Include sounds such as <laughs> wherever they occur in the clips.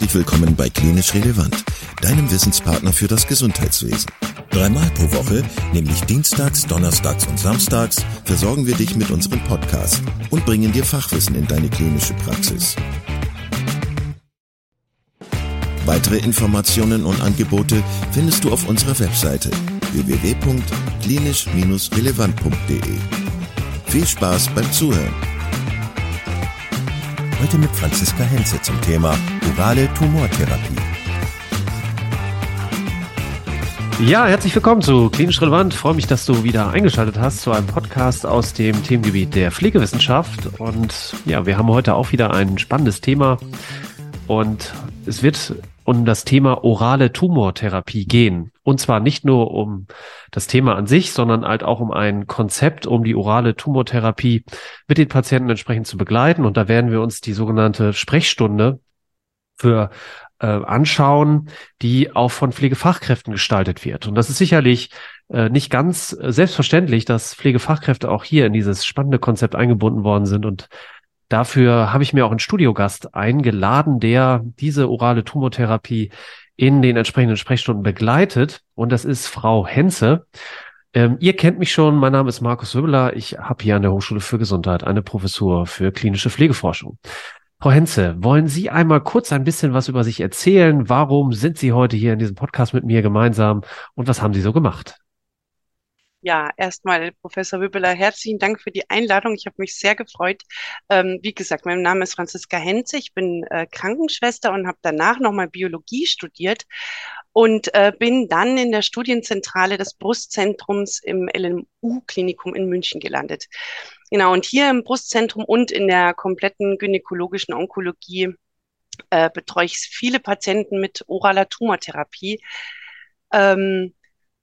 Herzlich willkommen bei Klinisch Relevant, deinem Wissenspartner für das Gesundheitswesen. Dreimal pro Woche, nämlich Dienstags, Donnerstags und Samstags, versorgen wir dich mit unserem Podcast und bringen dir Fachwissen in deine klinische Praxis. Weitere Informationen und Angebote findest du auf unserer Webseite www.klinisch-relevant.de. Viel Spaß beim Zuhören! Heute mit Franziska Henze zum Thema orale Tumortherapie. Ja, herzlich willkommen zu Klinisch Relevant. Freue mich, dass du wieder eingeschaltet hast zu einem Podcast aus dem Themengebiet der Pflegewissenschaft. Und ja, wir haben heute auch wieder ein spannendes Thema. Und es wird um das Thema orale Tumortherapie gehen. Und zwar nicht nur um das Thema an sich, sondern halt auch um ein Konzept, um die orale Tumortherapie mit den Patienten entsprechend zu begleiten. Und da werden wir uns die sogenannte Sprechstunde für äh, anschauen, die auch von Pflegefachkräften gestaltet wird. Und das ist sicherlich äh, nicht ganz selbstverständlich, dass Pflegefachkräfte auch hier in dieses spannende Konzept eingebunden worden sind und Dafür habe ich mir auch einen Studiogast eingeladen, der diese orale Tumortherapie in den entsprechenden Sprechstunden begleitet. Und das ist Frau Henze. Ähm, ihr kennt mich schon, mein Name ist Markus Wöbeler. Ich habe hier an der Hochschule für Gesundheit eine Professur für klinische Pflegeforschung. Frau Henze, wollen Sie einmal kurz ein bisschen was über sich erzählen? Warum sind Sie heute hier in diesem Podcast mit mir gemeinsam und was haben Sie so gemacht? Ja, erstmal, Professor Wübbeler, herzlichen Dank für die Einladung. Ich habe mich sehr gefreut. Ähm, wie gesagt, mein Name ist Franziska Henze. Ich bin äh, Krankenschwester und habe danach nochmal Biologie studiert und äh, bin dann in der Studienzentrale des Brustzentrums im LMU-Klinikum in München gelandet. Genau, und hier im Brustzentrum und in der kompletten gynäkologischen Onkologie äh, betreue ich viele Patienten mit oraler Tumortherapie. Ähm,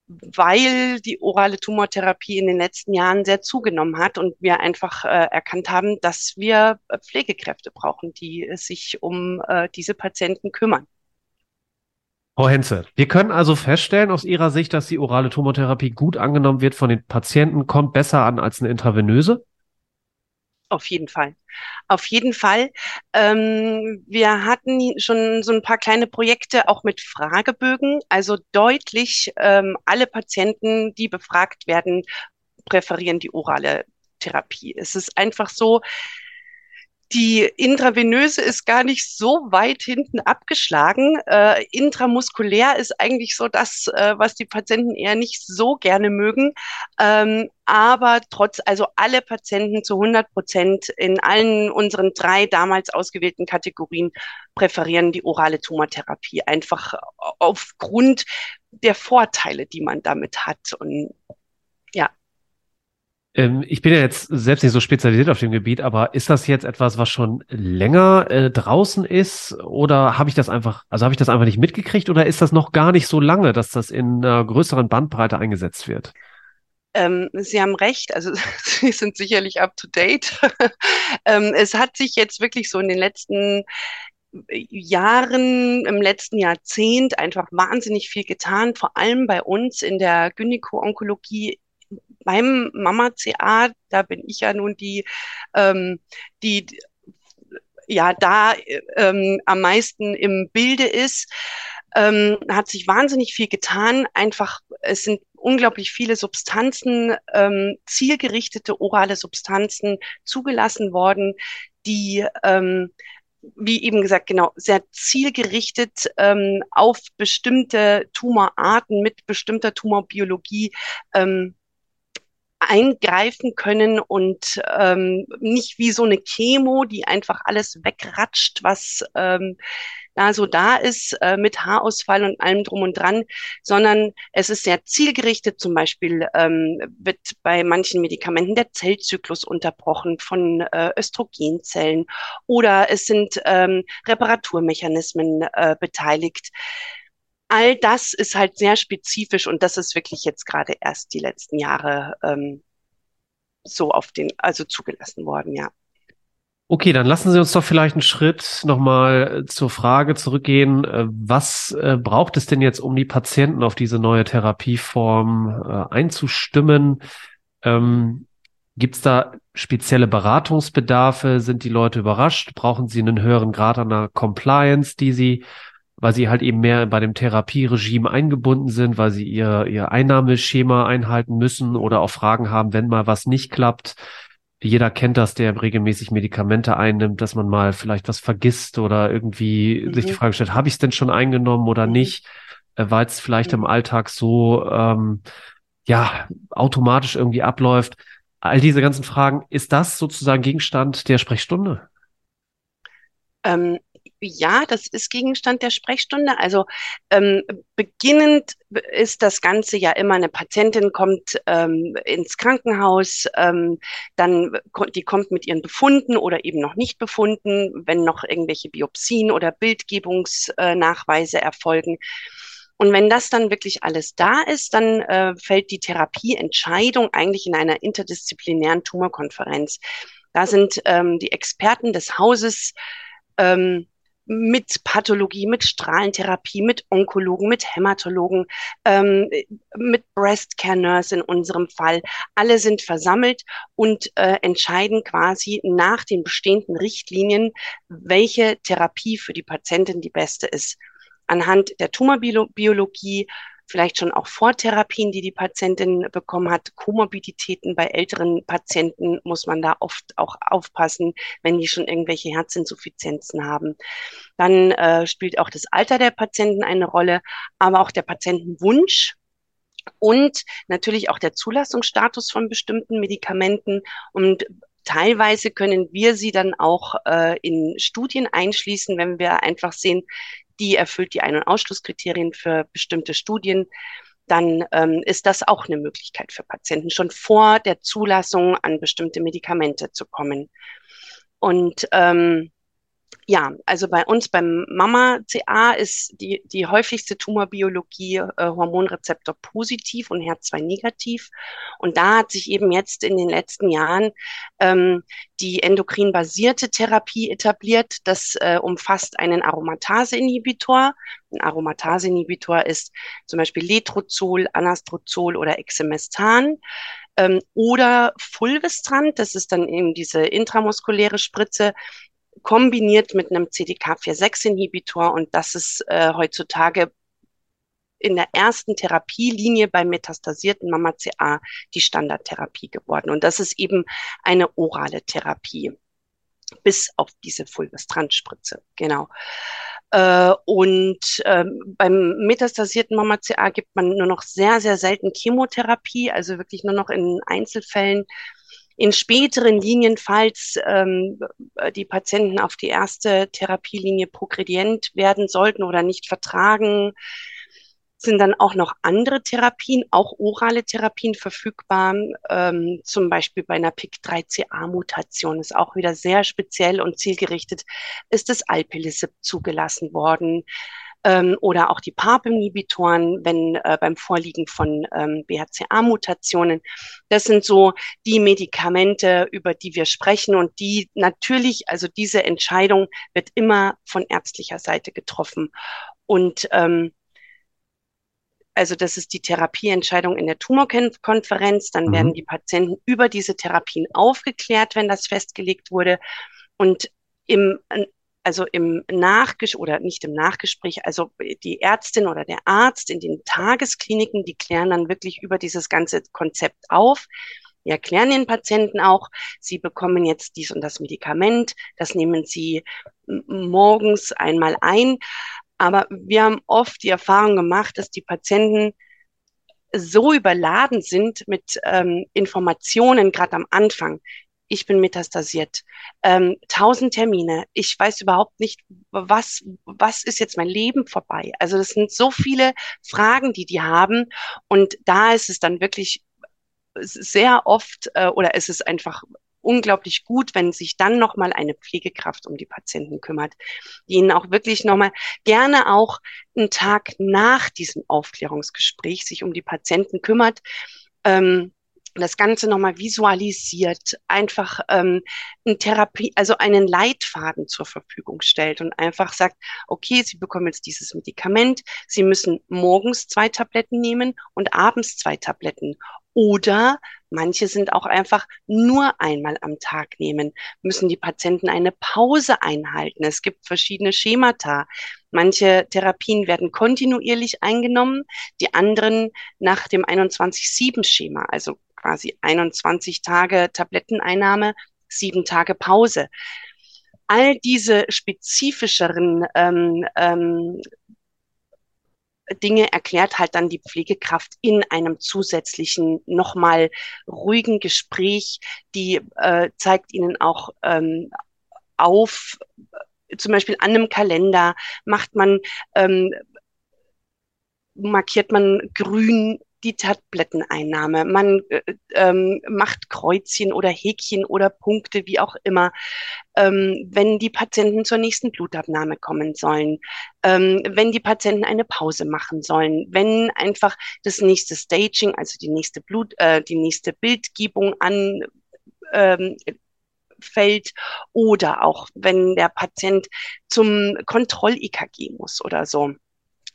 weil die orale Tumortherapie in den letzten Jahren sehr zugenommen hat und wir einfach äh, erkannt haben, dass wir äh, Pflegekräfte brauchen, die sich um äh, diese Patienten kümmern. Frau Henze, wir können also feststellen aus Ihrer Sicht, dass die orale Tumortherapie gut angenommen wird von den Patienten, kommt besser an als eine intravenöse? Auf jeden Fall. Auf jeden Fall. Ähm, wir hatten schon so ein paar kleine Projekte auch mit Fragebögen. Also deutlich ähm, alle Patienten, die befragt werden, präferieren die orale Therapie. Es ist einfach so, die intravenöse ist gar nicht so weit hinten abgeschlagen. Äh, intramuskulär ist eigentlich so das, äh, was die Patienten eher nicht so gerne mögen. Ähm, aber trotz, also alle Patienten zu 100 Prozent in allen unseren drei damals ausgewählten Kategorien präferieren die orale Tumortherapie einfach aufgrund der Vorteile, die man damit hat. Und. Ähm, ich bin ja jetzt selbst nicht so spezialisiert auf dem Gebiet, aber ist das jetzt etwas, was schon länger äh, draußen ist? Oder habe ich das einfach, also habe ich das einfach nicht mitgekriegt oder ist das noch gar nicht so lange, dass das in einer größeren Bandbreite eingesetzt wird? Ähm, Sie haben recht, also <laughs> Sie sind sicherlich up to date. <laughs> ähm, es hat sich jetzt wirklich so in den letzten Jahren, im letzten Jahrzehnt einfach wahnsinnig viel getan, vor allem bei uns in der Gynäko-Onkologie beim Mama CA, da bin ich ja nun die, ähm, die ja da ähm, am meisten im Bilde ist, ähm, hat sich wahnsinnig viel getan. Einfach, es sind unglaublich viele Substanzen, ähm, zielgerichtete orale Substanzen zugelassen worden, die ähm, wie eben gesagt, genau, sehr zielgerichtet ähm, auf bestimmte Tumorarten mit bestimmter Tumorbiologie ähm, eingreifen können und ähm, nicht wie so eine Chemo, die einfach alles wegratscht, was ähm, da so da ist äh, mit Haarausfall und allem drum und dran, sondern es ist sehr zielgerichtet. Zum Beispiel ähm, wird bei manchen Medikamenten der Zellzyklus unterbrochen von äh, Östrogenzellen oder es sind ähm, Reparaturmechanismen äh, beteiligt all das ist halt sehr spezifisch und das ist wirklich jetzt gerade erst die letzten Jahre ähm, so auf den, also zugelassen worden, ja. Okay, dann lassen Sie uns doch vielleicht einen Schritt nochmal zur Frage zurückgehen. Äh, was äh, braucht es denn jetzt, um die Patienten auf diese neue Therapieform äh, einzustimmen? Ähm, Gibt es da spezielle Beratungsbedarfe? Sind die Leute überrascht? Brauchen sie einen höheren Grad an der Compliance, die sie, weil sie halt eben mehr bei dem Therapieregime eingebunden sind, weil sie ihr, ihr Einnahmeschema einhalten müssen oder auch Fragen haben, wenn mal was nicht klappt? Jeder kennt das, der regelmäßig Medikamente einnimmt, dass man mal vielleicht was vergisst oder irgendwie mhm. sich die Frage stellt, habe ich es denn schon eingenommen oder mhm. nicht? Äh, weil es vielleicht mhm. im Alltag so ähm, ja automatisch irgendwie abläuft all diese ganzen Fragen, ist das sozusagen Gegenstand der Sprechstunde? Ähm, ja, das ist Gegenstand der Sprechstunde. Also ähm, beginnend ist das Ganze ja immer, eine Patientin kommt ähm, ins Krankenhaus, ähm, dann die kommt mit ihren Befunden oder eben noch nicht befunden, wenn noch irgendwelche Biopsien oder Bildgebungsnachweise erfolgen. Und wenn das dann wirklich alles da ist, dann äh, fällt die Therapieentscheidung eigentlich in einer interdisziplinären Tumorkonferenz. Da sind ähm, die Experten des Hauses ähm, mit Pathologie, mit Strahlentherapie, mit Onkologen, mit Hämatologen, ähm, mit Breast Care Nurse in unserem Fall. Alle sind versammelt und äh, entscheiden quasi nach den bestehenden Richtlinien, welche Therapie für die Patientin die beste ist anhand der Tumorbiologie, vielleicht schon auch Vortherapien, die die Patientin bekommen hat, Komorbiditäten bei älteren Patienten muss man da oft auch aufpassen, wenn die schon irgendwelche Herzinsuffizienzen haben. Dann äh, spielt auch das Alter der Patienten eine Rolle, aber auch der Patientenwunsch und natürlich auch der Zulassungsstatus von bestimmten Medikamenten und Teilweise können wir sie dann auch äh, in Studien einschließen, wenn wir einfach sehen, die erfüllt die Ein- und Ausschlusskriterien für bestimmte Studien, dann ähm, ist das auch eine Möglichkeit für Patienten, schon vor der Zulassung an bestimmte Medikamente zu kommen. Und ähm, ja, also bei uns beim Mama-CA ist die, die häufigste Tumorbiologie äh, Hormonrezeptor positiv und HER2 negativ. Und da hat sich eben jetzt in den letzten Jahren ähm, die endokrin-basierte Therapie etabliert. Das äh, umfasst einen Aromatase-Inhibitor. Ein Aromatase-Inhibitor ist zum Beispiel Letrozol, Anastrozol oder Exemestan ähm, oder Fulvestrant, das ist dann eben diese intramuskuläre Spritze, kombiniert mit einem CDK4-6-Inhibitor. Und das ist äh, heutzutage in der ersten Therapielinie bei metastasierten Mama-CA die Standardtherapie geworden. Und das ist eben eine orale Therapie, bis auf diese Fulvestrant-Spritze. Genau. Äh, und ähm, beim metastasierten Mama-CA gibt man nur noch sehr, sehr selten Chemotherapie, also wirklich nur noch in Einzelfällen in späteren Linien, falls ähm, die Patienten auf die erste Therapielinie progredient werden sollten oder nicht vertragen, sind dann auch noch andere Therapien, auch orale Therapien verfügbar. Ähm, zum Beispiel bei einer PIK3CA-Mutation ist auch wieder sehr speziell und zielgerichtet, ist das Alpelisib zugelassen worden ähm, oder auch die PARP-Inhibitoren, wenn äh, beim Vorliegen von ähm, BRCA-Mutationen. Das sind so die Medikamente, über die wir sprechen und die natürlich, also diese Entscheidung wird immer von ärztlicher Seite getroffen. Und ähm, also das ist die Therapieentscheidung in der Tumorkonferenz. Dann mhm. werden die Patienten über diese Therapien aufgeklärt, wenn das festgelegt wurde. Und im also im Nachgespräch oder nicht im Nachgespräch, also die Ärztin oder der Arzt in den Tageskliniken, die klären dann wirklich über dieses ganze Konzept auf. Wir erklären den Patienten auch, sie bekommen jetzt dies und das Medikament, das nehmen sie morgens einmal ein. Aber wir haben oft die Erfahrung gemacht, dass die Patienten so überladen sind mit ähm, Informationen, gerade am Anfang ich bin metastasiert, ähm, tausend Termine, ich weiß überhaupt nicht, was, was ist jetzt mein Leben vorbei? Also das sind so viele Fragen, die die haben und da ist es dann wirklich sehr oft äh, oder ist es einfach unglaublich gut, wenn sich dann nochmal eine Pflegekraft um die Patienten kümmert, die ihnen auch wirklich nochmal gerne auch einen Tag nach diesem Aufklärungsgespräch sich um die Patienten kümmert. Ähm, das Ganze nochmal visualisiert, einfach ähm, eine Therapie, also einen Leitfaden zur Verfügung stellt und einfach sagt, okay, Sie bekommen jetzt dieses Medikament, Sie müssen morgens zwei Tabletten nehmen und abends zwei Tabletten. Oder Manche sind auch einfach nur einmal am Tag nehmen. Müssen die Patienten eine Pause einhalten? Es gibt verschiedene Schemata. Manche Therapien werden kontinuierlich eingenommen, die anderen nach dem 21-7-Schema, also quasi 21 Tage Tabletteneinnahme, sieben Tage Pause. All diese spezifischeren ähm, ähm, Dinge erklärt halt dann die Pflegekraft in einem zusätzlichen, nochmal ruhigen Gespräch. Die äh, zeigt ihnen auch ähm, auf, zum Beispiel an einem Kalender macht man, ähm, markiert man grün die Tabletteneinnahme. Man äh, ähm, macht Kreuzchen oder Häkchen oder Punkte, wie auch immer, ähm, wenn die Patienten zur nächsten Blutabnahme kommen sollen, ähm, wenn die Patienten eine Pause machen sollen, wenn einfach das nächste Staging, also die nächste Blut, äh, die nächste Bildgebung an ähm, fällt oder auch wenn der Patient zum Kontroll-EKG muss oder so.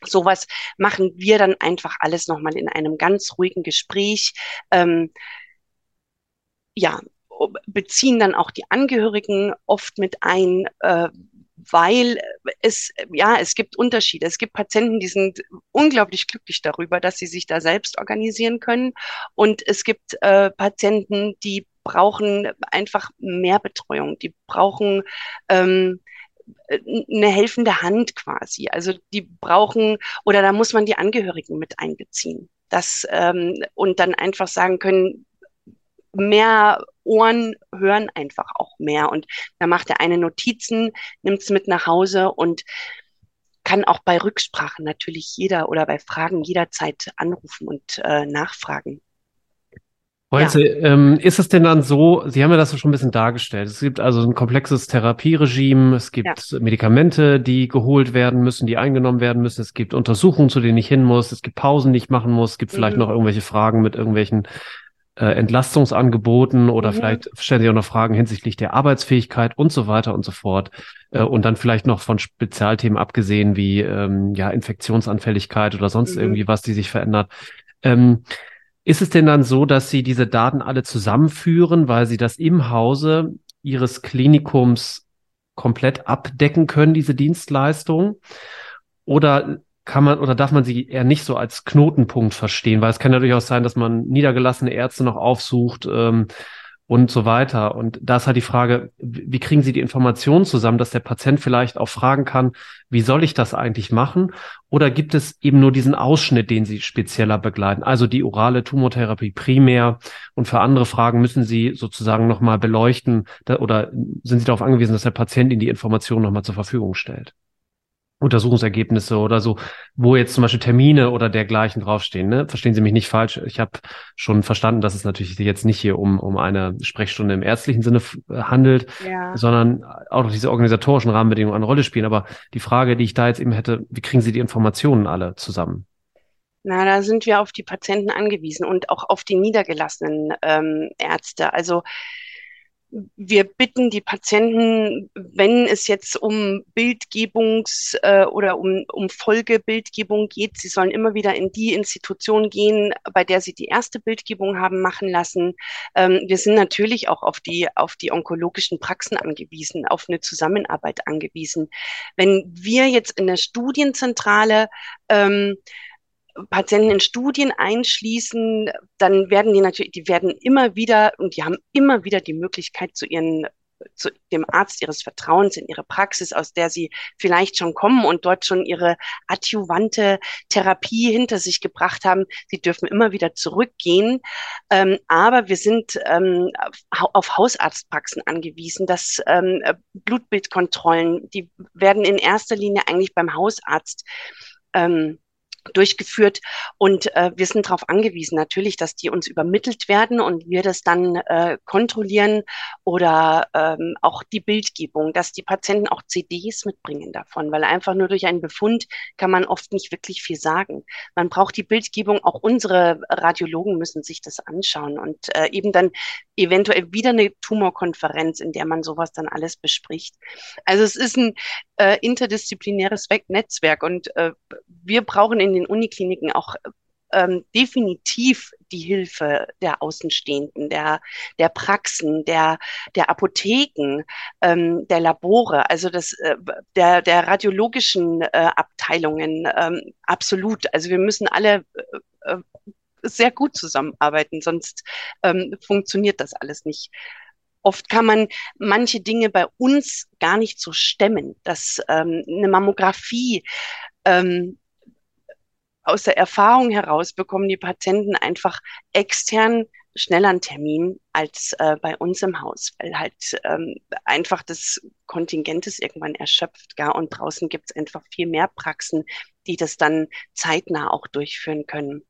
Sowas machen wir dann einfach alles nochmal in einem ganz ruhigen Gespräch. Ähm, ja, beziehen dann auch die Angehörigen oft mit ein, äh, weil es, ja, es gibt Unterschiede. Es gibt Patienten, die sind unglaublich glücklich darüber, dass sie sich da selbst organisieren können. Und es gibt äh, Patienten, die brauchen einfach mehr Betreuung. Die brauchen ähm, eine helfende Hand quasi. Also die brauchen oder da muss man die Angehörigen mit einbeziehen. Das ähm, und dann einfach sagen können, mehr Ohren hören einfach auch mehr. Und da macht der eine Notizen, nimmt es mit nach Hause und kann auch bei Rücksprachen natürlich jeder oder bei Fragen jederzeit anrufen und äh, nachfragen. Heute, ja. ähm, ist es denn dann so, Sie haben ja das schon ein bisschen dargestellt. Es gibt also ein komplexes Therapieregime, es gibt ja. Medikamente, die geholt werden müssen, die eingenommen werden müssen, es gibt Untersuchungen, zu denen ich hin muss, es gibt Pausen, die ich machen muss, es gibt mhm. vielleicht noch irgendwelche Fragen mit irgendwelchen äh, Entlastungsangeboten oder mhm. vielleicht stellen Sie auch noch Fragen hinsichtlich der Arbeitsfähigkeit und so weiter und so fort. Äh, und dann vielleicht noch von Spezialthemen abgesehen wie ähm, ja Infektionsanfälligkeit oder sonst mhm. irgendwie was, die sich verändert. Ähm, ist es denn dann so, dass Sie diese Daten alle zusammenführen, weil Sie das im Hause Ihres Klinikums komplett abdecken können, diese Dienstleistung? Oder kann man oder darf man sie eher nicht so als Knotenpunkt verstehen? Weil es kann ja durchaus sein, dass man niedergelassene Ärzte noch aufsucht, ähm, und so weiter. Und da ist halt die Frage, wie kriegen Sie die Informationen zusammen, dass der Patient vielleicht auch fragen kann, wie soll ich das eigentlich machen? Oder gibt es eben nur diesen Ausschnitt, den Sie spezieller begleiten? Also die orale Tumortherapie primär und für andere Fragen müssen Sie sozusagen nochmal beleuchten oder sind Sie darauf angewiesen, dass der Patient Ihnen die Informationen nochmal zur Verfügung stellt? Untersuchungsergebnisse oder so, wo jetzt zum Beispiel Termine oder dergleichen draufstehen. Ne? Verstehen Sie mich nicht falsch. Ich habe schon verstanden, dass es natürlich jetzt nicht hier um, um eine Sprechstunde im ärztlichen Sinne äh, handelt, ja. sondern auch noch diese organisatorischen Rahmenbedingungen eine Rolle spielen. Aber die Frage, die ich da jetzt eben hätte, wie kriegen Sie die Informationen alle zusammen? Na, da sind wir auf die Patienten angewiesen und auch auf die niedergelassenen ähm, Ärzte. Also wir bitten die Patienten, wenn es jetzt um Bildgebungs- äh, oder um, um Folgebildgebung geht, sie sollen immer wieder in die Institution gehen, bei der sie die erste Bildgebung haben machen lassen. Ähm, wir sind natürlich auch auf die, auf die onkologischen Praxen angewiesen, auf eine Zusammenarbeit angewiesen. Wenn wir jetzt in der Studienzentrale ähm, Patienten in Studien einschließen, dann werden die natürlich, die werden immer wieder und die haben immer wieder die Möglichkeit zu ihren zu dem Arzt ihres Vertrauens in ihre Praxis, aus der sie vielleicht schon kommen und dort schon ihre adjuvante Therapie hinter sich gebracht haben. Sie dürfen immer wieder zurückgehen. Ähm, aber wir sind ähm, auf Hausarztpraxen angewiesen, dass ähm, Blutbildkontrollen, die werden in erster Linie eigentlich beim Hausarzt ähm, durchgeführt und äh, wir sind darauf angewiesen natürlich, dass die uns übermittelt werden und wir das dann äh, kontrollieren oder ähm, auch die Bildgebung, dass die Patienten auch CDs mitbringen davon, weil einfach nur durch einen Befund kann man oft nicht wirklich viel sagen. Man braucht die Bildgebung, auch unsere Radiologen müssen sich das anschauen und äh, eben dann eventuell wieder eine Tumorkonferenz, in der man sowas dann alles bespricht. Also es ist ein äh, interdisziplinäres Netzwerk und äh, wir brauchen in den Unikliniken auch ähm, definitiv die Hilfe der Außenstehenden, der, der Praxen, der, der Apotheken, ähm, der Labore, also das, äh, der, der radiologischen äh, Abteilungen, ähm, absolut. Also wir müssen alle äh, äh sehr gut zusammenarbeiten, sonst ähm, funktioniert das alles nicht. Oft kann man manche Dinge bei uns gar nicht so stemmen, dass ähm, eine Mammographie ähm, aus der Erfahrung heraus bekommen die Patienten einfach extern schneller einen Termin als äh, bei uns im Haus, weil halt ähm, einfach das Kontingent ist irgendwann erschöpft, gar und draußen gibt es einfach viel mehr Praxen, die das dann zeitnah auch durchführen können.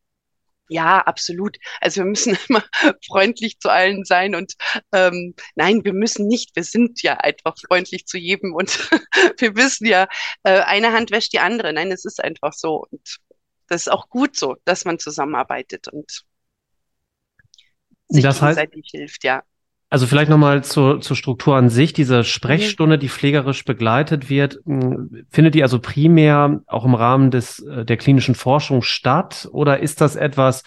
Ja, absolut. Also wir müssen <laughs> immer freundlich zu allen sein und ähm, nein, wir müssen nicht. Wir sind ja einfach freundlich zu jedem und <laughs> wir wissen ja, äh, eine Hand wäscht die andere. Nein, es ist einfach so und das ist auch gut so, dass man zusammenarbeitet und sich das heißt, gegenseitig hilft, ja. Also vielleicht nochmal zur, zur Struktur an sich. Diese Sprechstunde, die pflegerisch begleitet wird, findet die also primär auch im Rahmen des, äh, der klinischen Forschung statt? Oder ist das etwas,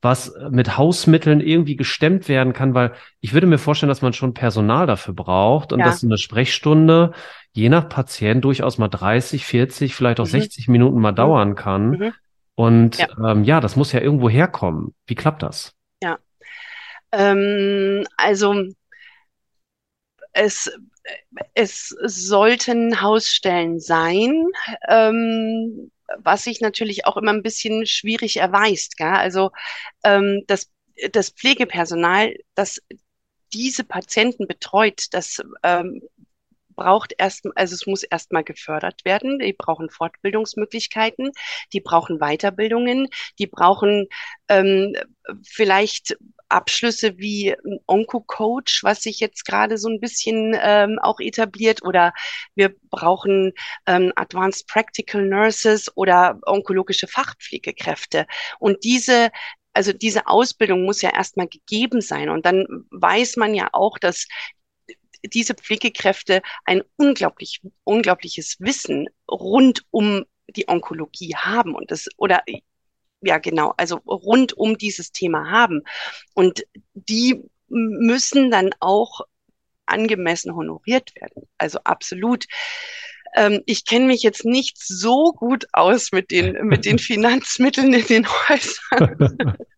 was mit Hausmitteln irgendwie gestemmt werden kann? Weil ich würde mir vorstellen, dass man schon Personal dafür braucht und ja. dass eine Sprechstunde je nach Patient durchaus mal 30, 40, vielleicht auch mhm. 60 Minuten mal mhm. dauern kann. Mhm. Und ja. Ähm, ja, das muss ja irgendwo herkommen. Wie klappt das? Ähm, also es, es sollten Hausstellen sein, ähm, was sich natürlich auch immer ein bisschen schwierig erweist. Gell? Also ähm, das, das Pflegepersonal, das diese Patienten betreut, das ähm, braucht erst, also es muss erstmal gefördert werden. Die brauchen Fortbildungsmöglichkeiten, die brauchen Weiterbildungen, die brauchen ähm, vielleicht Abschlüsse wie Onco-Coach, was sich jetzt gerade so ein bisschen ähm, auch etabliert, oder wir brauchen ähm, Advanced Practical Nurses oder onkologische Fachpflegekräfte. Und diese also diese Ausbildung muss ja erstmal gegeben sein. Und dann weiß man ja auch, dass diese Pflegekräfte ein unglaublich, unglaubliches Wissen rund um die Onkologie haben und das, oder ja genau, also rund um dieses Thema haben. Und die müssen dann auch angemessen honoriert werden. Also absolut. Ähm, ich kenne mich jetzt nicht so gut aus mit den, mit den <laughs> Finanzmitteln in den Häusern. <laughs>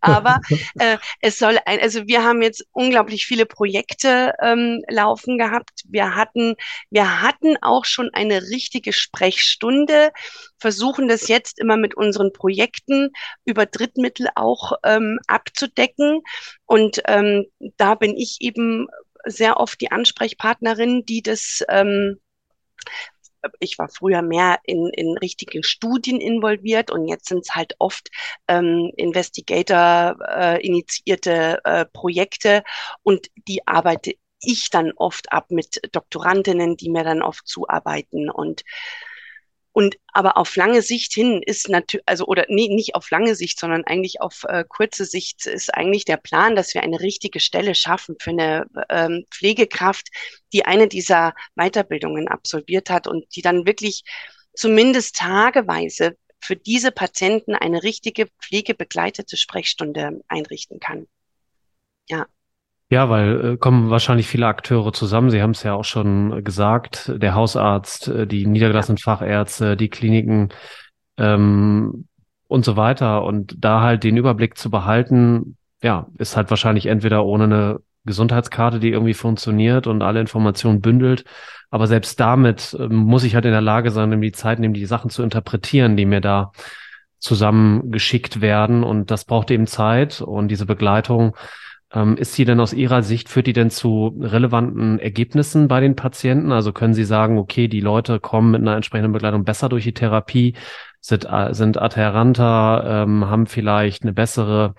Aber äh, es soll ein, also wir haben jetzt unglaublich viele Projekte ähm, laufen gehabt. Wir hatten, wir hatten auch schon eine richtige Sprechstunde, versuchen das jetzt immer mit unseren Projekten über Drittmittel auch ähm, abzudecken. Und ähm, da bin ich eben sehr oft die Ansprechpartnerin, die das ähm, ich war früher mehr in, in richtigen Studien involviert und jetzt sind es halt oft ähm, Investigator-initiierte äh, äh, Projekte und die arbeite ich dann oft ab mit Doktorandinnen, die mir dann oft zuarbeiten und und aber auf lange Sicht hin ist natürlich, also oder nee, nicht auf lange Sicht, sondern eigentlich auf äh, kurze Sicht ist eigentlich der Plan, dass wir eine richtige Stelle schaffen für eine ähm, Pflegekraft, die eine dieser Weiterbildungen absolviert hat und die dann wirklich zumindest tageweise für diese Patienten eine richtige pflegebegleitete Sprechstunde einrichten kann. Ja. Ja, weil äh, kommen wahrscheinlich viele Akteure zusammen. Sie haben es ja auch schon gesagt, der Hausarzt, äh, die niedergelassenen Fachärzte, die Kliniken ähm, und so weiter. Und da halt den Überblick zu behalten, ja, ist halt wahrscheinlich entweder ohne eine Gesundheitskarte, die irgendwie funktioniert und alle Informationen bündelt. Aber selbst damit äh, muss ich halt in der Lage sein, um die Zeit nehmen, die Sachen zu interpretieren, die mir da zusammengeschickt werden. Und das braucht eben Zeit und diese Begleitung ist sie denn aus Ihrer Sicht, führt die denn zu relevanten Ergebnissen bei den Patienten? Also können Sie sagen, okay, die Leute kommen mit einer entsprechenden Begleitung besser durch die Therapie, sind, äh, sind adhärenter, ähm, haben vielleicht eine bessere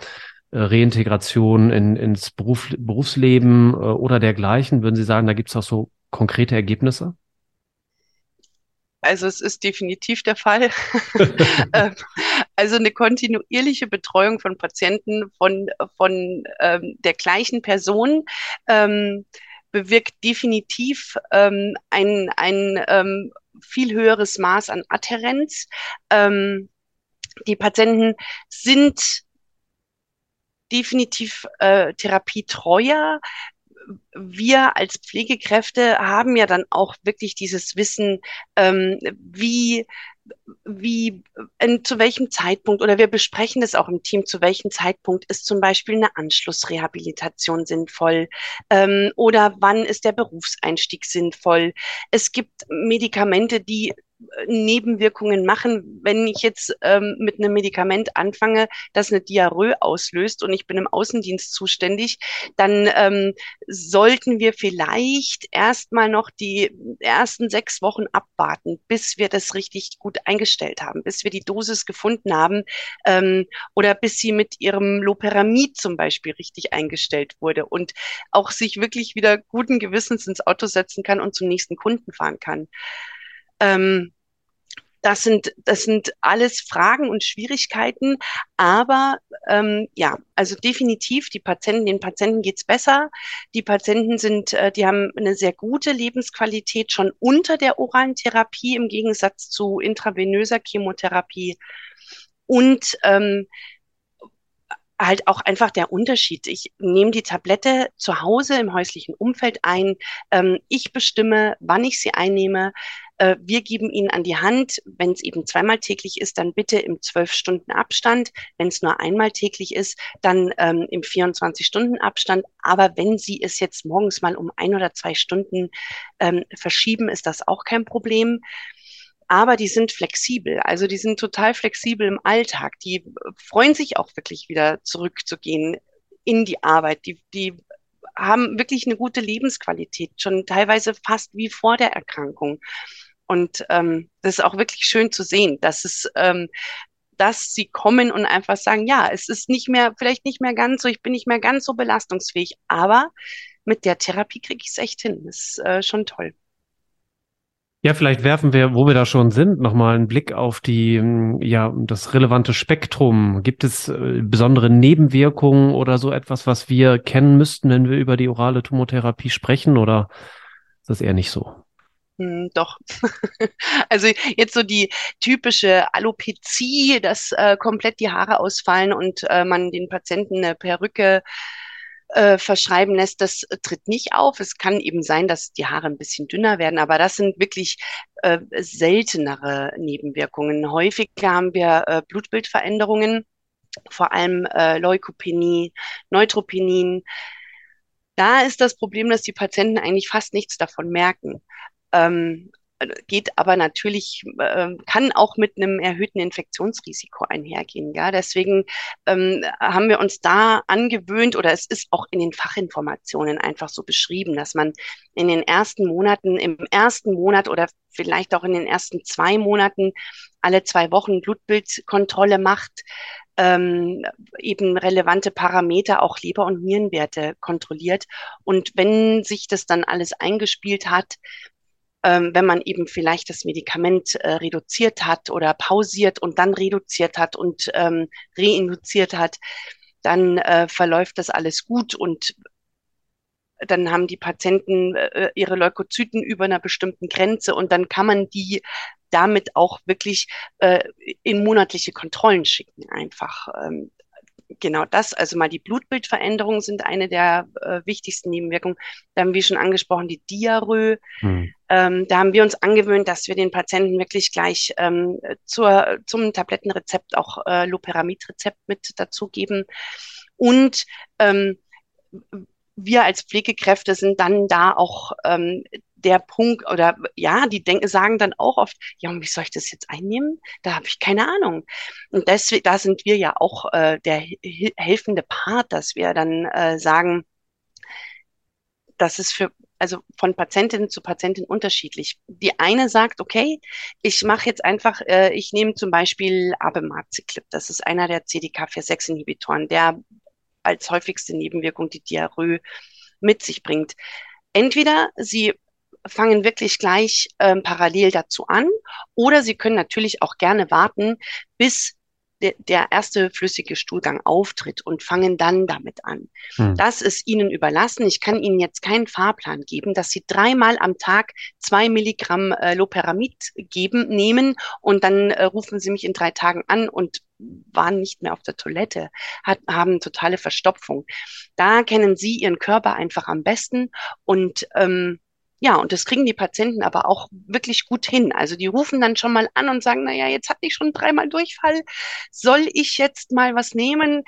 äh, Reintegration in, ins Beruf, Berufsleben äh, oder dergleichen? Würden Sie sagen, da gibt es auch so konkrete Ergebnisse? Also es ist definitiv der Fall. <laughs> Ähm, also eine kontinuierliche Betreuung von Patienten von, von ähm, der gleichen Person ähm, bewirkt definitiv ähm, ein, ein ähm, viel höheres Maß an Adhärenz. Ähm, die Patienten sind definitiv äh, therapietreuer. Wir als Pflegekräfte haben ja dann auch wirklich dieses Wissen, ähm, wie wie, in, zu welchem Zeitpunkt, oder wir besprechen das auch im Team, zu welchem Zeitpunkt ist zum Beispiel eine Anschlussrehabilitation sinnvoll ähm, oder wann ist der Berufseinstieg sinnvoll. Es gibt Medikamente, die Nebenwirkungen machen. Wenn ich jetzt ähm, mit einem Medikament anfange, das eine Diarrhoe auslöst und ich bin im Außendienst zuständig, dann ähm, sollten wir vielleicht erstmal noch die ersten sechs Wochen abwarten, bis wir das richtig gut eingestellt haben, bis wir die Dosis gefunden haben ähm, oder bis sie mit ihrem Loperamid zum Beispiel richtig eingestellt wurde und auch sich wirklich wieder guten Gewissens ins Auto setzen kann und zum nächsten Kunden fahren kann. Ähm, das sind, das sind alles Fragen und Schwierigkeiten, aber ähm, ja, also definitiv, die Patienten, den Patienten geht's besser. Die Patienten sind, äh, die haben eine sehr gute Lebensqualität schon unter der oralen Therapie im Gegensatz zu intravenöser Chemotherapie. Und ähm, halt auch einfach der Unterschied. Ich nehme die Tablette zu Hause im häuslichen Umfeld ein. Ähm, ich bestimme, wann ich sie einnehme. Äh, wir geben ihnen an die Hand, wenn es eben zweimal täglich ist, dann bitte im zwölf Stunden Abstand. Wenn es nur einmal täglich ist, dann ähm, im 24 Stunden Abstand. Aber wenn Sie es jetzt morgens mal um ein oder zwei Stunden ähm, verschieben, ist das auch kein Problem aber die sind flexibel. Also die sind total flexibel im Alltag. Die freuen sich auch wirklich wieder zurückzugehen in die Arbeit. Die, die haben wirklich eine gute Lebensqualität, schon teilweise fast wie vor der Erkrankung. Und ähm, das ist auch wirklich schön zu sehen, dass es ähm, dass sie kommen und einfach sagen, ja, es ist nicht mehr, vielleicht nicht mehr ganz so, ich bin nicht mehr ganz so belastungsfähig, aber mit der Therapie kriege ich es echt hin. Das ist äh, schon toll. Ja, vielleicht werfen wir, wo wir da schon sind, nochmal einen Blick auf die, hm, ja, das relevante Spektrum. Gibt es äh, besondere Nebenwirkungen oder so etwas, was wir kennen müssten, wenn wir über die orale Tumortherapie sprechen oder ist das eher nicht so? Hm, doch. <laughs> also jetzt so die typische Alopezie, dass äh, komplett die Haare ausfallen und äh, man den Patienten eine Perücke äh, verschreiben lässt, das tritt nicht auf. Es kann eben sein, dass die Haare ein bisschen dünner werden, aber das sind wirklich äh, seltenere Nebenwirkungen. Häufig haben wir äh, Blutbildveränderungen, vor allem äh, Leukopenie, Neutropenin. Da ist das Problem, dass die Patienten eigentlich fast nichts davon merken. Ähm, geht aber natürlich, äh, kann auch mit einem erhöhten Infektionsrisiko einhergehen. Ja? Deswegen ähm, haben wir uns da angewöhnt oder es ist auch in den Fachinformationen einfach so beschrieben, dass man in den ersten Monaten, im ersten Monat oder vielleicht auch in den ersten zwei Monaten alle zwei Wochen Blutbildkontrolle macht, ähm, eben relevante Parameter, auch Leber- und Nierenwerte kontrolliert. Und wenn sich das dann alles eingespielt hat, ähm, wenn man eben vielleicht das Medikament äh, reduziert hat oder pausiert und dann reduziert hat und ähm, reinduziert hat, dann äh, verläuft das alles gut und dann haben die Patienten äh, ihre Leukozyten über einer bestimmten Grenze und dann kann man die damit auch wirklich äh, in monatliche Kontrollen schicken einfach. Ähm, genau das, also mal die Blutbildveränderungen sind eine der äh, wichtigsten Nebenwirkungen. Da haben wir schon angesprochen, die Diarrhoe. Hm. Ähm, da haben wir uns angewöhnt, dass wir den Patienten wirklich gleich ähm, zur, zum Tablettenrezept auch äh, Loperamid-Rezept mit dazugeben. Und ähm, wir als Pflegekräfte sind dann da auch ähm, der Punkt oder ja, die denken, sagen dann auch oft, ja, und wie soll ich das jetzt einnehmen? Da habe ich keine Ahnung. Und deswegen, da sind wir ja auch äh, der helfende Part, dass wir dann äh, sagen, das ist für also von Patientin zu Patientin unterschiedlich. Die eine sagt, okay, ich mache jetzt einfach, äh, ich nehme zum Beispiel Abemaziclib, das ist einer der CDK4-6-Inhibitoren, der als häufigste Nebenwirkung die Diarrhoe mit sich bringt. Entweder sie fangen wirklich gleich ähm, parallel dazu an oder sie können natürlich auch gerne warten, bis der, der erste flüssige Stuhlgang auftritt und fangen dann damit an. Hm. Das ist Ihnen überlassen. Ich kann Ihnen jetzt keinen Fahrplan geben, dass Sie dreimal am Tag zwei Milligramm äh, Loperamid geben, nehmen und dann äh, rufen Sie mich in drei Tagen an und waren nicht mehr auf der Toilette, hat, haben totale Verstopfung. Da kennen Sie Ihren Körper einfach am besten und ähm, ja, und das kriegen die Patienten aber auch wirklich gut hin. Also die rufen dann schon mal an und sagen, na ja, jetzt hatte ich schon dreimal Durchfall. Soll ich jetzt mal was nehmen?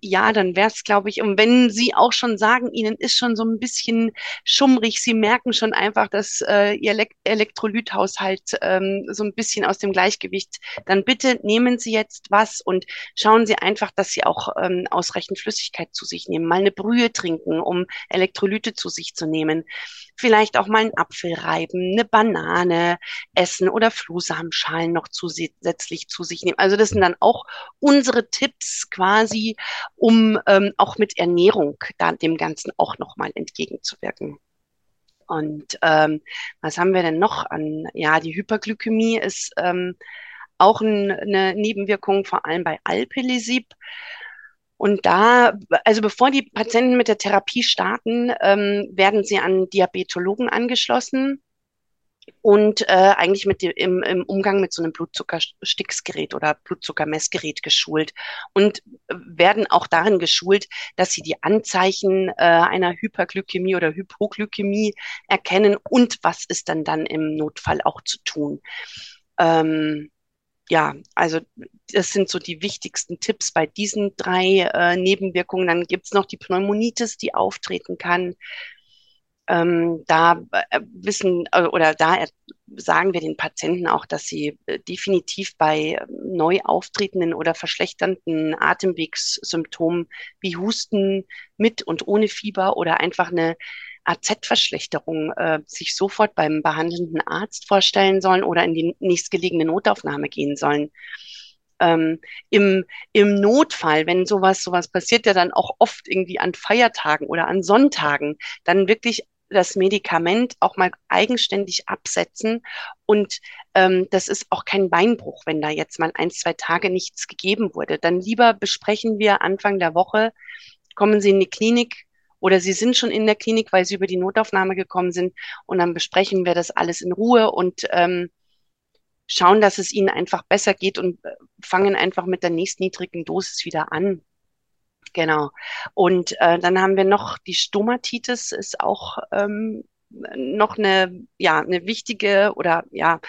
Ja, dann wäre es, glaube ich, und wenn sie auch schon sagen, ihnen ist schon so ein bisschen schummrig, sie merken schon einfach, dass äh, ihr Elekt Elektrolythaushalt ähm, so ein bisschen aus dem Gleichgewicht, dann bitte nehmen Sie jetzt was und schauen Sie einfach, dass Sie auch ähm, ausreichend Flüssigkeit zu sich nehmen. Mal eine Brühe trinken, um Elektrolyte zu sich zu nehmen vielleicht auch mal einen Apfel reiben, eine Banane essen oder Flohsamenschalen noch zusätzlich zu sich nehmen. Also das sind dann auch unsere Tipps quasi, um ähm, auch mit Ernährung da, dem Ganzen auch nochmal entgegenzuwirken. Und ähm, was haben wir denn noch an? Ja, die Hyperglykämie ist ähm, auch ein, eine Nebenwirkung, vor allem bei Alpelisib. Und da, also bevor die Patienten mit der Therapie starten, ähm, werden sie an Diabetologen angeschlossen und äh, eigentlich mit dem, im, im Umgang mit so einem Blutzuckersticksgerät oder Blutzuckermessgerät geschult und werden auch darin geschult, dass sie die Anzeichen äh, einer Hyperglykämie oder Hypoglykämie erkennen und was ist dann dann im Notfall auch zu tun. Ähm, ja, also das sind so die wichtigsten Tipps bei diesen drei äh, Nebenwirkungen. Dann gibt's noch die Pneumonitis, die auftreten kann. Ähm, da äh, wissen äh, oder da sagen wir den Patienten auch, dass sie äh, definitiv bei neu auftretenden oder verschlechternden Atemwegssymptomen wie Husten mit und ohne Fieber oder einfach eine AZ-Verschlechterung äh, sich sofort beim behandelnden Arzt vorstellen sollen oder in die nächstgelegene Notaufnahme gehen sollen. Ähm, im, Im Notfall, wenn sowas, sowas passiert ja dann auch oft irgendwie an Feiertagen oder an Sonntagen, dann wirklich das Medikament auch mal eigenständig absetzen. Und ähm, das ist auch kein Beinbruch, wenn da jetzt mal ein, zwei Tage nichts gegeben wurde. Dann lieber besprechen wir Anfang der Woche, kommen Sie in die Klinik, oder sie sind schon in der Klinik, weil sie über die Notaufnahme gekommen sind und dann besprechen wir das alles in Ruhe und ähm, schauen, dass es ihnen einfach besser geht und äh, fangen einfach mit der nächstniedrigen Dosis wieder an. Genau. Und äh, dann haben wir noch die Stomatitis, ist auch ähm, noch eine, ja, eine wichtige oder ja,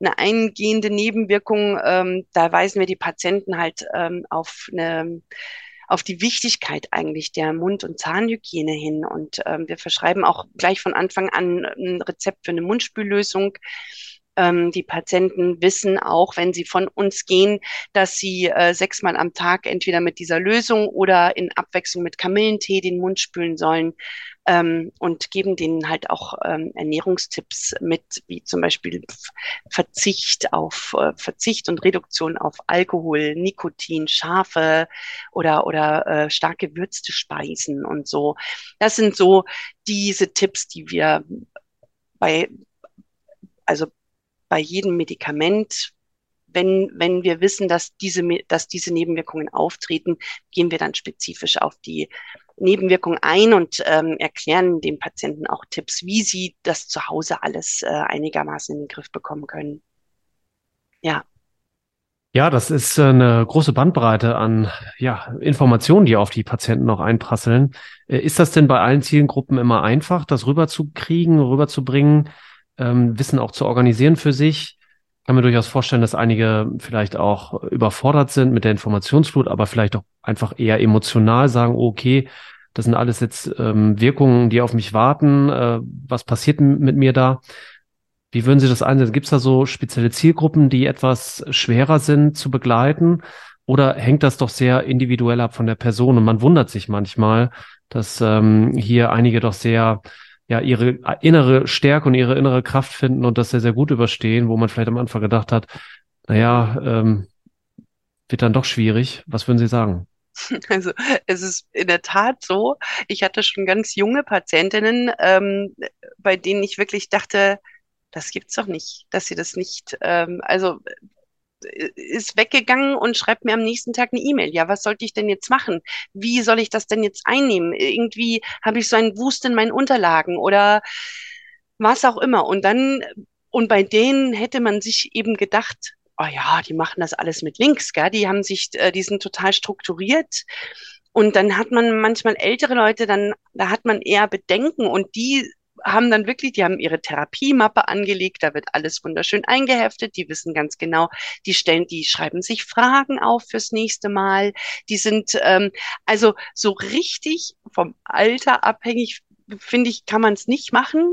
eine eingehende Nebenwirkung. Ähm, da weisen wir die Patienten halt ähm, auf eine auf die Wichtigkeit eigentlich der Mund- und Zahnhygiene hin. Und ähm, wir verschreiben auch gleich von Anfang an ein Rezept für eine Mundspüllösung. Ähm, die Patienten wissen auch, wenn sie von uns gehen, dass sie äh, sechsmal am Tag entweder mit dieser Lösung oder in Abwechslung mit Kamillentee den Mund spülen sollen ähm, und geben denen halt auch ähm, Ernährungstipps mit, wie zum Beispiel Verzicht auf äh, Verzicht und Reduktion auf Alkohol, Nikotin, Schafe oder oder äh, stark gewürzte Speisen und so. Das sind so diese Tipps, die wir bei also bei jedem Medikament wenn, wenn wir wissen, dass diese, dass diese Nebenwirkungen auftreten, gehen wir dann spezifisch auf die Nebenwirkungen ein und ähm, erklären dem Patienten auch Tipps, wie sie das zu Hause alles äh, einigermaßen in den Griff bekommen können. Ja. Ja, das ist äh, eine große Bandbreite an ja, Informationen, die auf die Patienten noch einprasseln. Äh, ist das denn bei allen Zielgruppen immer einfach, das rüberzukriegen, rüberzubringen, ähm, Wissen auch zu organisieren für sich? Kann mir durchaus vorstellen, dass einige vielleicht auch überfordert sind mit der Informationsflut, aber vielleicht auch einfach eher emotional sagen, okay, das sind alles jetzt ähm, Wirkungen, die auf mich warten. Äh, was passiert mit mir da? Wie würden Sie das einsetzen? Gibt es da so spezielle Zielgruppen, die etwas schwerer sind zu begleiten? Oder hängt das doch sehr individuell ab von der Person? Und man wundert sich manchmal, dass ähm, hier einige doch sehr ja ihre innere Stärke und ihre innere Kraft finden und das sehr, sehr gut überstehen, wo man vielleicht am Anfang gedacht hat, naja, ähm, wird dann doch schwierig. Was würden Sie sagen? <laughs> Also es ist in der Tat so, ich hatte schon ganz junge Patientinnen, ähm, bei denen ich wirklich dachte, das gibt's doch nicht, dass sie das nicht, ähm, also ist weggegangen und schreibt mir am nächsten Tag eine E-Mail. Ja, was sollte ich denn jetzt machen? Wie soll ich das denn jetzt einnehmen? Irgendwie habe ich so einen Wust in meinen Unterlagen oder was auch immer. Und dann, und bei denen hätte man sich eben gedacht, oh ja, die machen das alles mit Links, gell? Die haben sich, äh, die sind total strukturiert. Und dann hat man manchmal ältere Leute, dann, da hat man eher Bedenken und die haben dann wirklich, die haben ihre Therapiemappe angelegt, da wird alles wunderschön eingeheftet, die wissen ganz genau, die stellen, die schreiben sich Fragen auf fürs nächste Mal, die sind ähm, also so richtig vom Alter abhängig, finde ich, kann man es nicht machen,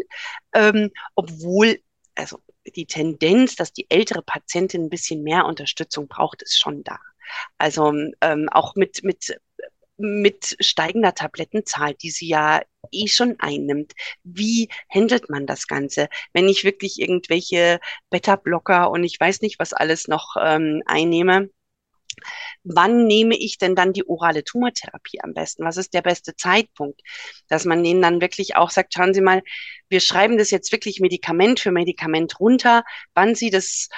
ähm, obwohl, also die Tendenz, dass die ältere Patientin ein bisschen mehr Unterstützung braucht, ist schon da. Also ähm, auch mit, mit mit steigender Tablettenzahl, die sie ja eh schon einnimmt. Wie handelt man das Ganze? Wenn ich wirklich irgendwelche Beta-Blocker und ich weiß nicht, was alles noch ähm, einnehme, wann nehme ich denn dann die orale Tumortherapie am besten? Was ist der beste Zeitpunkt? Dass man denen dann wirklich auch sagt, schauen Sie mal, wir schreiben das jetzt wirklich Medikament für Medikament runter, wann Sie das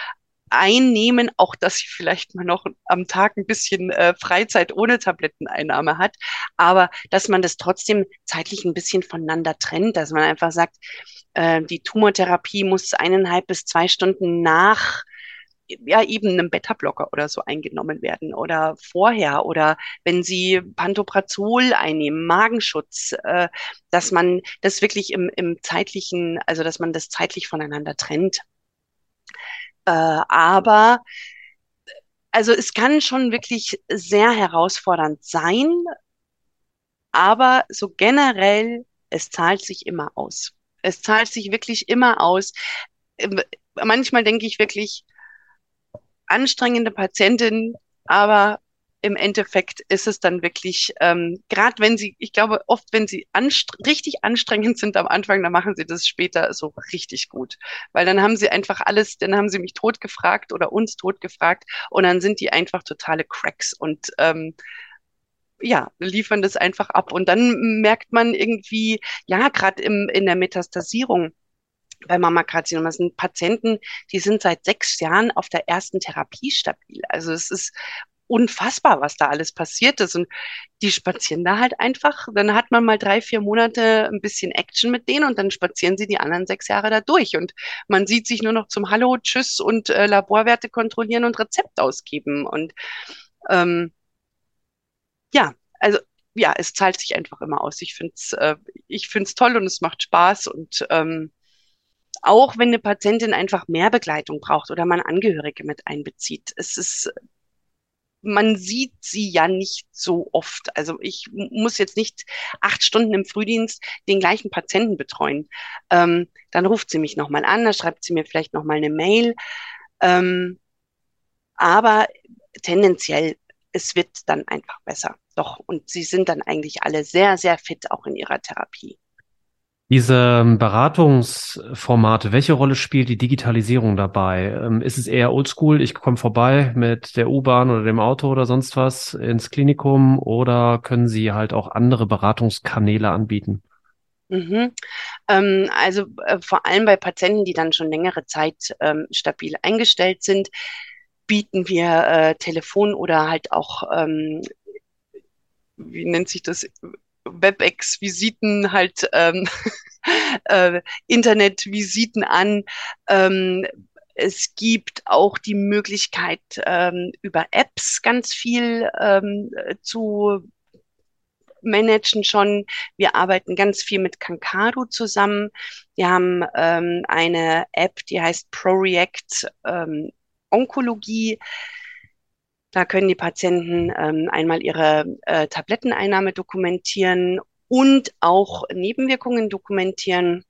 einnehmen, auch dass sie vielleicht mal noch am Tag ein bisschen äh, Freizeit ohne Tabletteneinnahme hat, aber dass man das trotzdem zeitlich ein bisschen voneinander trennt, dass man einfach sagt, äh, die Tumortherapie muss eineinhalb bis zwei Stunden nach ja eben einem Beta-Blocker oder so eingenommen werden oder vorher oder wenn sie Pantoprazol einnehmen, Magenschutz, äh, dass man das wirklich im, im zeitlichen, also dass man das zeitlich voneinander trennt. Äh, aber also es kann schon wirklich sehr herausfordernd sein, aber so generell, es zahlt sich immer aus. Es zahlt sich wirklich immer aus. Ähm, manchmal denke ich wirklich, anstrengende Patientin, aber im Endeffekt ist es dann wirklich, ähm, gerade wenn sie, ich glaube, oft, wenn sie anst richtig anstrengend sind am Anfang, dann machen sie das später so richtig gut. Weil dann haben sie einfach alles, dann haben sie mich tot gefragt oder uns tot gefragt und dann sind die einfach totale Cracks und ähm, ja, liefern das einfach ab. Und dann merkt man irgendwie, ja, gerade in der Metastasierung, bei Mammakarzinom. sind Patienten, die sind seit sechs Jahren auf der ersten Therapie stabil. Also es ist unfassbar, was da alles passiert ist. Und die spazieren da halt einfach. Dann hat man mal drei, vier Monate ein bisschen Action mit denen und dann spazieren sie die anderen sechs Jahre da durch. Und man sieht sich nur noch zum Hallo, Tschüss und äh, Laborwerte kontrollieren und Rezept ausgeben. Und ähm, ja, also ja, es zahlt sich einfach immer aus. Ich finde es äh, ich find's toll und es macht Spaß und ähm, auch wenn eine Patientin einfach mehr Begleitung braucht oder man Angehörige mit einbezieht. Es ist man sieht sie ja nicht so oft. Also ich muss jetzt nicht acht Stunden im Frühdienst den gleichen Patienten betreuen. Ähm, dann ruft sie mich nochmal an, dann schreibt sie mir vielleicht nochmal eine Mail. Ähm, aber tendenziell, es wird dann einfach besser. Doch, und sie sind dann eigentlich alle sehr, sehr fit auch in ihrer Therapie. Diese ähm, Beratungsformate, welche Rolle spielt die Digitalisierung dabei? Ähm, ist es eher oldschool, ich komme vorbei mit der U-Bahn oder dem Auto oder sonst was ins Klinikum oder können Sie halt auch andere Beratungskanäle anbieten? Mhm. Ähm, also äh, vor allem bei Patienten, die dann schon längere Zeit ähm, stabil eingestellt sind, bieten wir äh, Telefon oder halt auch, ähm, wie nennt sich das, WebEx-Visiten halt ähm, <laughs> äh, Internetvisiten an. Ähm, es gibt auch die Möglichkeit, ähm, über Apps ganz viel ähm, zu managen schon. Wir arbeiten ganz viel mit Kankado zusammen. Wir haben ähm, eine App, die heißt ProReact ähm, Onkologie. Da können die Patienten ähm, einmal ihre äh, Tabletteneinnahme dokumentieren und auch Nebenwirkungen dokumentieren.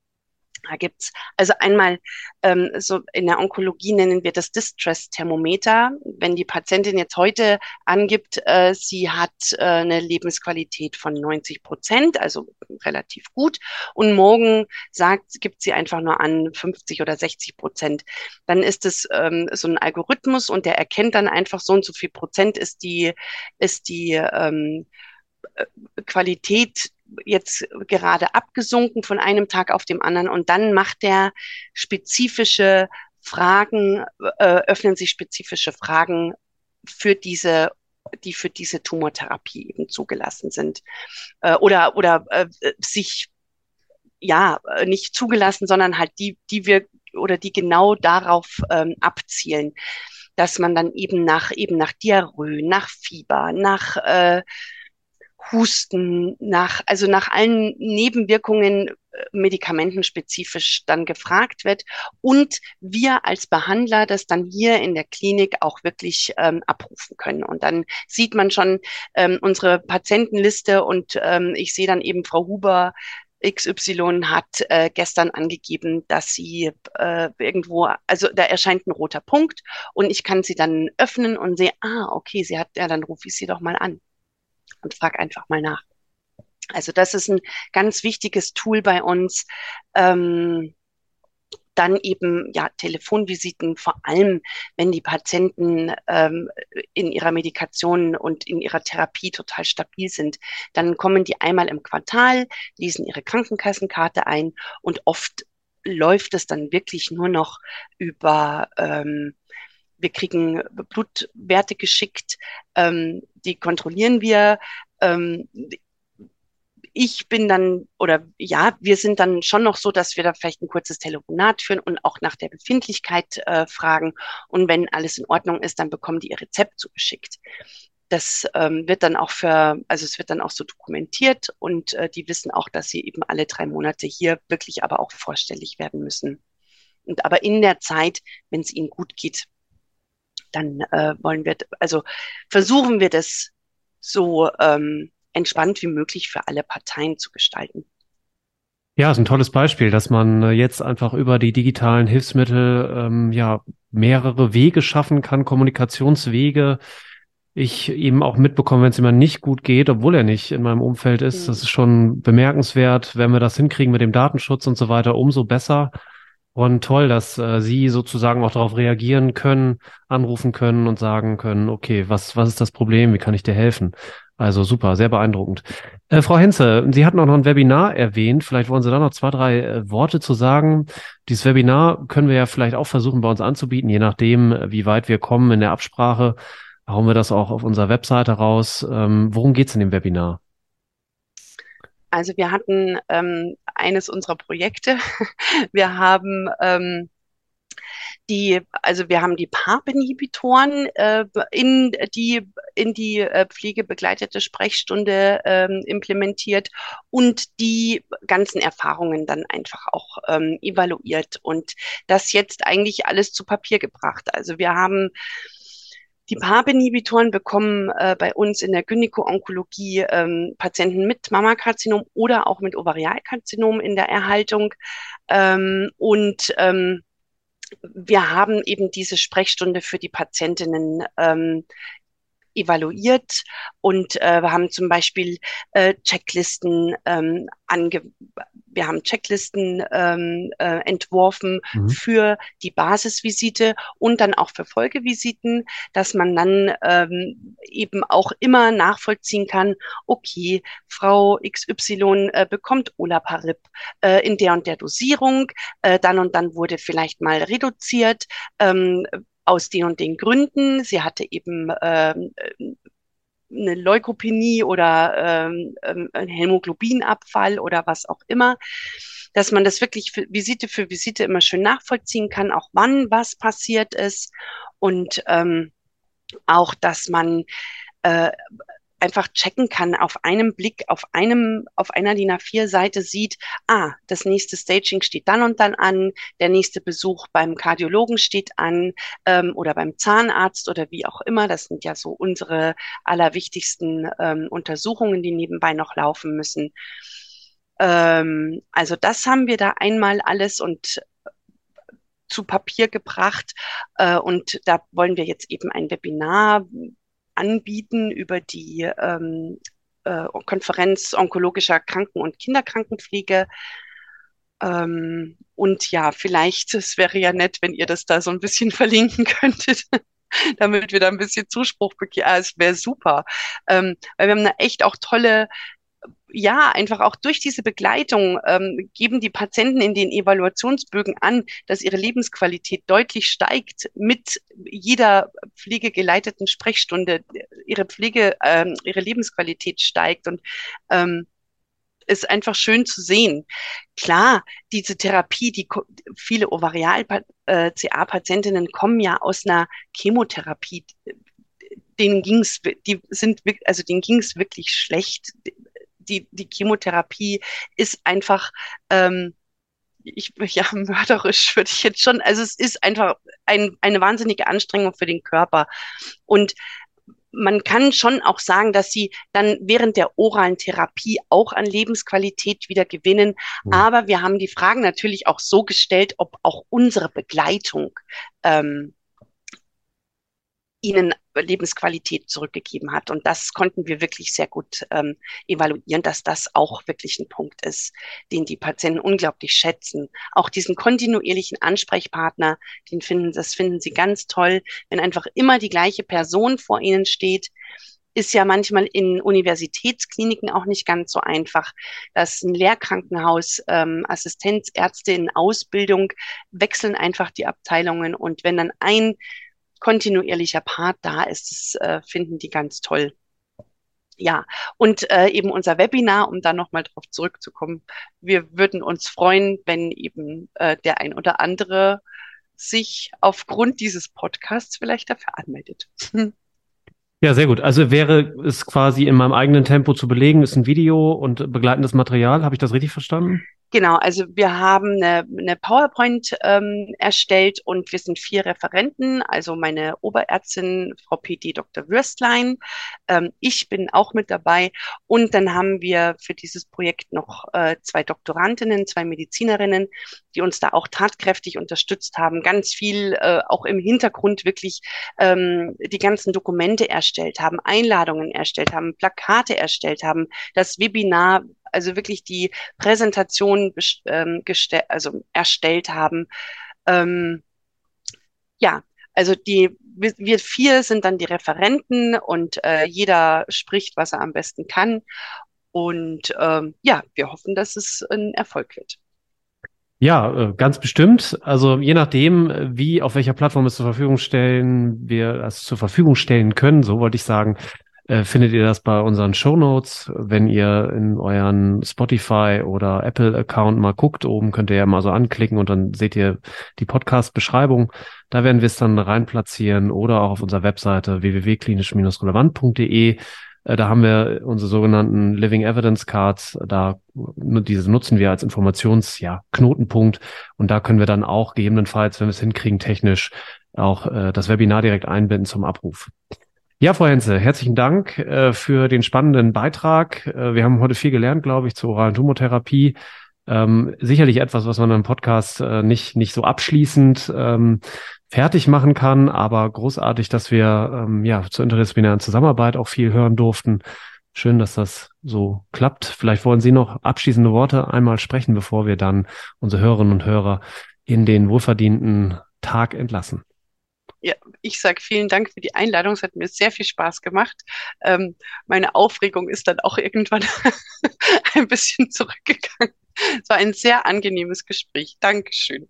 Da gibt's also einmal ähm, so in der Onkologie nennen wir das Distress-Thermometer. Wenn die Patientin jetzt heute angibt, äh, sie hat äh, eine Lebensqualität von 90 Prozent, also relativ gut, und morgen sagt, gibt sie einfach nur an 50 oder 60 Prozent, dann ist es ähm, so ein Algorithmus und der erkennt dann einfach so und so viel Prozent ist die ist die ähm, äh, Qualität jetzt gerade abgesunken von einem Tag auf dem anderen. Und dann macht der spezifische Fragen, äh, öffnen sich spezifische Fragen für diese die für diese Tumortherapie eben zugelassen sind. Äh, oder oder äh, sich ja nicht zugelassen, sondern halt die die wir oder die genau darauf ähm, abzielen, dass man dann eben nach eben nach Diarrhoe, nach Fieber, nach äh, Husten, nach, also nach allen Nebenwirkungen äh, medikamentenspezifisch dann gefragt wird und wir als Behandler das dann hier in der Klinik auch wirklich ähm, abrufen können. Und dann sieht man schon ähm, unsere Patientenliste und ähm, ich sehe dann eben Frau Huber XY hat äh, gestern angegeben, dass sie äh, irgendwo, also da erscheint ein roter Punkt und ich kann sie dann öffnen und sehe, ah, okay, sie hat, ja, dann rufe ich sie doch mal an und frag einfach mal nach. Also das ist ein ganz wichtiges Tool bei uns. Ähm, dann eben ja Telefonvisiten, vor allem wenn die Patienten ähm, in ihrer Medikation und in ihrer Therapie total stabil sind. Dann kommen die einmal im Quartal, lesen ihre Krankenkassenkarte ein und oft läuft es dann wirklich nur noch über ähm, wir kriegen Blutwerte geschickt, ähm, die kontrollieren wir. Ähm, ich bin dann, oder ja, wir sind dann schon noch so, dass wir da vielleicht ein kurzes Telefonat führen und auch nach der Befindlichkeit äh, fragen. Und wenn alles in Ordnung ist, dann bekommen die ihr Rezept zugeschickt. Das ähm, wird dann auch für, also es wird dann auch so dokumentiert und äh, die wissen auch, dass sie eben alle drei Monate hier wirklich aber auch vorstellig werden müssen. Und aber in der Zeit, wenn es ihnen gut geht, dann äh, wollen wir, also versuchen wir das so ähm, entspannt wie möglich für alle Parteien zu gestalten. Ja, ist ein tolles Beispiel, dass man äh, jetzt einfach über die digitalen Hilfsmittel ähm, ja mehrere Wege schaffen kann, Kommunikationswege. Ich eben auch mitbekomme, wenn es jemand nicht gut geht, obwohl er nicht in meinem Umfeld ist. Mhm. Das ist schon bemerkenswert. Wenn wir das hinkriegen mit dem Datenschutz und so weiter, umso besser. Und toll, dass äh, Sie sozusagen auch darauf reagieren können, anrufen können und sagen können, okay, was, was ist das Problem? Wie kann ich dir helfen? Also super, sehr beeindruckend. Äh, Frau Henze, Sie hatten auch noch ein Webinar erwähnt. Vielleicht wollen Sie da noch zwei, drei äh, Worte zu sagen. Dieses Webinar können wir ja vielleicht auch versuchen, bei uns anzubieten, je nachdem, wie weit wir kommen in der Absprache. Hauen wir das auch auf unserer Webseite raus. Ähm, worum geht's in dem Webinar? Also wir hatten ähm, eines unserer Projekte. <laughs> Wir haben ähm, die, also wir haben die PARP-Inhibitoren äh, in die in die äh, pflegebegleitete Sprechstunde ähm, implementiert und die ganzen Erfahrungen dann einfach auch ähm, evaluiert und das jetzt eigentlich alles zu Papier gebracht. Also wir haben die PARP-Inhibitoren bekommen äh, bei uns in der Gynäko-Onkologie ähm, Patienten mit Mammakarzinom oder auch mit Ovarialkarzinom in der Erhaltung. Ähm, und ähm, wir haben eben diese Sprechstunde für die Patientinnen ähm, evaluiert und äh, wir haben zum Beispiel äh, Checklisten ähm, ange wir haben Checklisten ähm, äh, entworfen mhm. für die Basisvisite und dann auch für Folgevisiten, dass man dann ähm, eben auch immer nachvollziehen kann, okay, Frau XY äh, bekommt Olaparib äh, in der und der Dosierung, äh, dann und dann wurde vielleicht mal reduziert. Ähm, aus den und den Gründen. Sie hatte eben ähm, eine Leukopenie oder ähm, ähm, ein Hämoglobinabfall oder was auch immer, dass man das wirklich für Visite für Visite immer schön nachvollziehen kann, auch wann was passiert ist und ähm, auch, dass man äh, einfach checken kann, auf einem Blick, auf einem, auf einer DIN A4-Seite sieht, ah, das nächste Staging steht dann und dann an, der nächste Besuch beim Kardiologen steht an ähm, oder beim Zahnarzt oder wie auch immer. Das sind ja so unsere allerwichtigsten ähm, Untersuchungen, die nebenbei noch laufen müssen. Ähm, also das haben wir da einmal alles und zu Papier gebracht. Äh, und da wollen wir jetzt eben ein Webinar anbieten über die ähm, äh, Konferenz onkologischer Kranken- und Kinderkrankenpflege. Ähm, und ja, vielleicht, es wäre ja nett, wenn ihr das da so ein bisschen <laughs> verlinken könntet, damit wir da ein bisschen Zuspruch bekommen. Ah, es wäre super. Ähm, weil wir haben da echt auch tolle ja, einfach auch durch diese Begleitung ähm, geben die Patienten in den Evaluationsbögen an, dass ihre Lebensqualität deutlich steigt mit jeder pflegegeleiteten Sprechstunde. Ihre Pflege, ähm, ihre Lebensqualität steigt und ähm, ist einfach schön zu sehen. Klar, diese Therapie, die viele Ovarial-CA-Patientinnen kommen ja aus einer Chemotherapie. Denen ging's, die sind, also denen ging's wirklich schlecht die, die Chemotherapie ist einfach, ähm, ich, <laughs> ja, mörderisch würde ich jetzt schon, also es ist einfach ein, eine wahnsinnige Anstrengung für den Körper. Und man kann schon auch sagen, dass sie dann während der oralen Therapie auch an Lebensqualität wieder gewinnen. Mhm. Aber wir haben die Fragen natürlich auch so gestellt, ob auch unsere Begleitung ähm, ihnen Lebensqualität zurückgegeben hat. Und das konnten wir wirklich sehr gut ähm, evaluieren, dass das auch wirklich ein Punkt ist, den die Patienten unglaublich schätzen. Auch diesen kontinuierlichen Ansprechpartner, den finden, das finden sie ganz toll, wenn einfach immer die gleiche Person vor ihnen steht, ist ja manchmal in Universitätskliniken auch nicht ganz so einfach. Das ein Lehrkrankenhaus, ähm, Assistenzärzte in Ausbildung wechseln einfach die Abteilungen und wenn dann ein kontinuierlicher Part da ist. Das äh, finden die ganz toll. Ja, und äh, eben unser Webinar, um da nochmal drauf zurückzukommen. Wir würden uns freuen, wenn eben äh, der ein oder andere sich aufgrund dieses Podcasts vielleicht dafür anmeldet. <laughs> Ja, sehr gut. Also wäre es quasi in meinem eigenen Tempo zu belegen, ist ein Video und begleitendes Material. Habe ich das richtig verstanden? Genau, also wir haben eine, eine PowerPoint ähm, erstellt und wir sind vier Referenten, also meine Oberärztin, Frau PD Dr. Würstlein, ähm, ich bin auch mit dabei und dann haben wir für dieses Projekt noch äh, zwei Doktorandinnen, zwei Medizinerinnen, die uns da auch tatkräftig unterstützt haben, ganz viel äh, auch im Hintergrund wirklich ähm, die ganzen Dokumente erstellt haben, Einladungen erstellt haben, Plakate erstellt haben, das Webinar also wirklich die Präsentation ähm, also erstellt haben. Ähm, ja, also die wir vier sind dann die Referenten und äh, jeder spricht, was er am besten kann. Und ähm, ja, wir hoffen, dass es ein Erfolg wird. Ja, äh, ganz bestimmt. Also je nachdem, wie auf welcher Plattform es zur Verfügung stellen, wir es zur Verfügung stellen können, so wollte ich sagen, findet ihr das bei unseren Show Notes. Wenn ihr in euren Spotify oder Apple Account mal guckt, oben könnt ihr ja mal so anklicken und dann seht ihr die Podcast-Beschreibung. Da werden wir es dann rein platzieren oder auch auf unserer Webseite www.klinisch-relevant.de. Äh, da haben wir unsere sogenannten Living Evidence Cards. Da diese nutzen wir als Informations ja, und da können wir dann auch gegebenenfalls, wenn wir es hinkriegen, technisch auch äh, das Webinar direkt einbinden zum Abruf. Ja, Frau Henze, herzlichen Dank äh, für den spannenden Beitrag. Äh, wir haben heute viel gelernt, glaube ich, zur oralen Tumortherapie. Ähm, sicherlich etwas, was man im Podcast äh, nicht, nicht so abschließend ähm, fertig machen kann, aber großartig, dass wir ähm, ja zur interdisziplinären Zusammenarbeit auch viel hören durften. Schön, dass das so klappt. Vielleicht wollen Sie noch abschließende Worte einmal sprechen, bevor wir dann unsere Hörerinnen und Hörer in den wohlverdienten Tag entlassen ja, ich sage vielen Dank für die Einladung. Es hat mir sehr viel Spaß gemacht. Ähm, meine Aufregung ist dann auch irgendwann <laughs> ein bisschen zurückgegangen. Es war ein sehr angenehmes Gespräch. Dankeschön.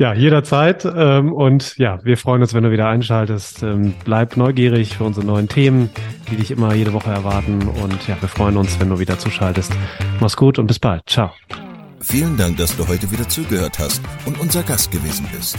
Ja, jederzeit. Ähm, und ja, wir freuen uns, wenn du wieder einschaltest. Ähm, bleib neugierig für unsere neuen Themen, die dich immer jede Woche erwarten. Und ja, wir freuen uns, wenn du wieder zuschaltest. Mach's gut und bis bald. Ciao. Vielen Dank, dass du heute wieder zugehört hast und unser Gast gewesen bist.